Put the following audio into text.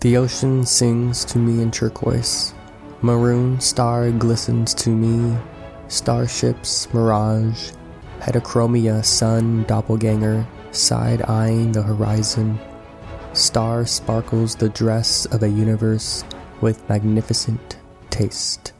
The ocean sings to me in turquoise. Maroon star glistens to me. Starships, mirage. Heterochromia, sun, doppelganger, side eyeing the horizon. Star sparkles the dress of a universe with magnificent taste.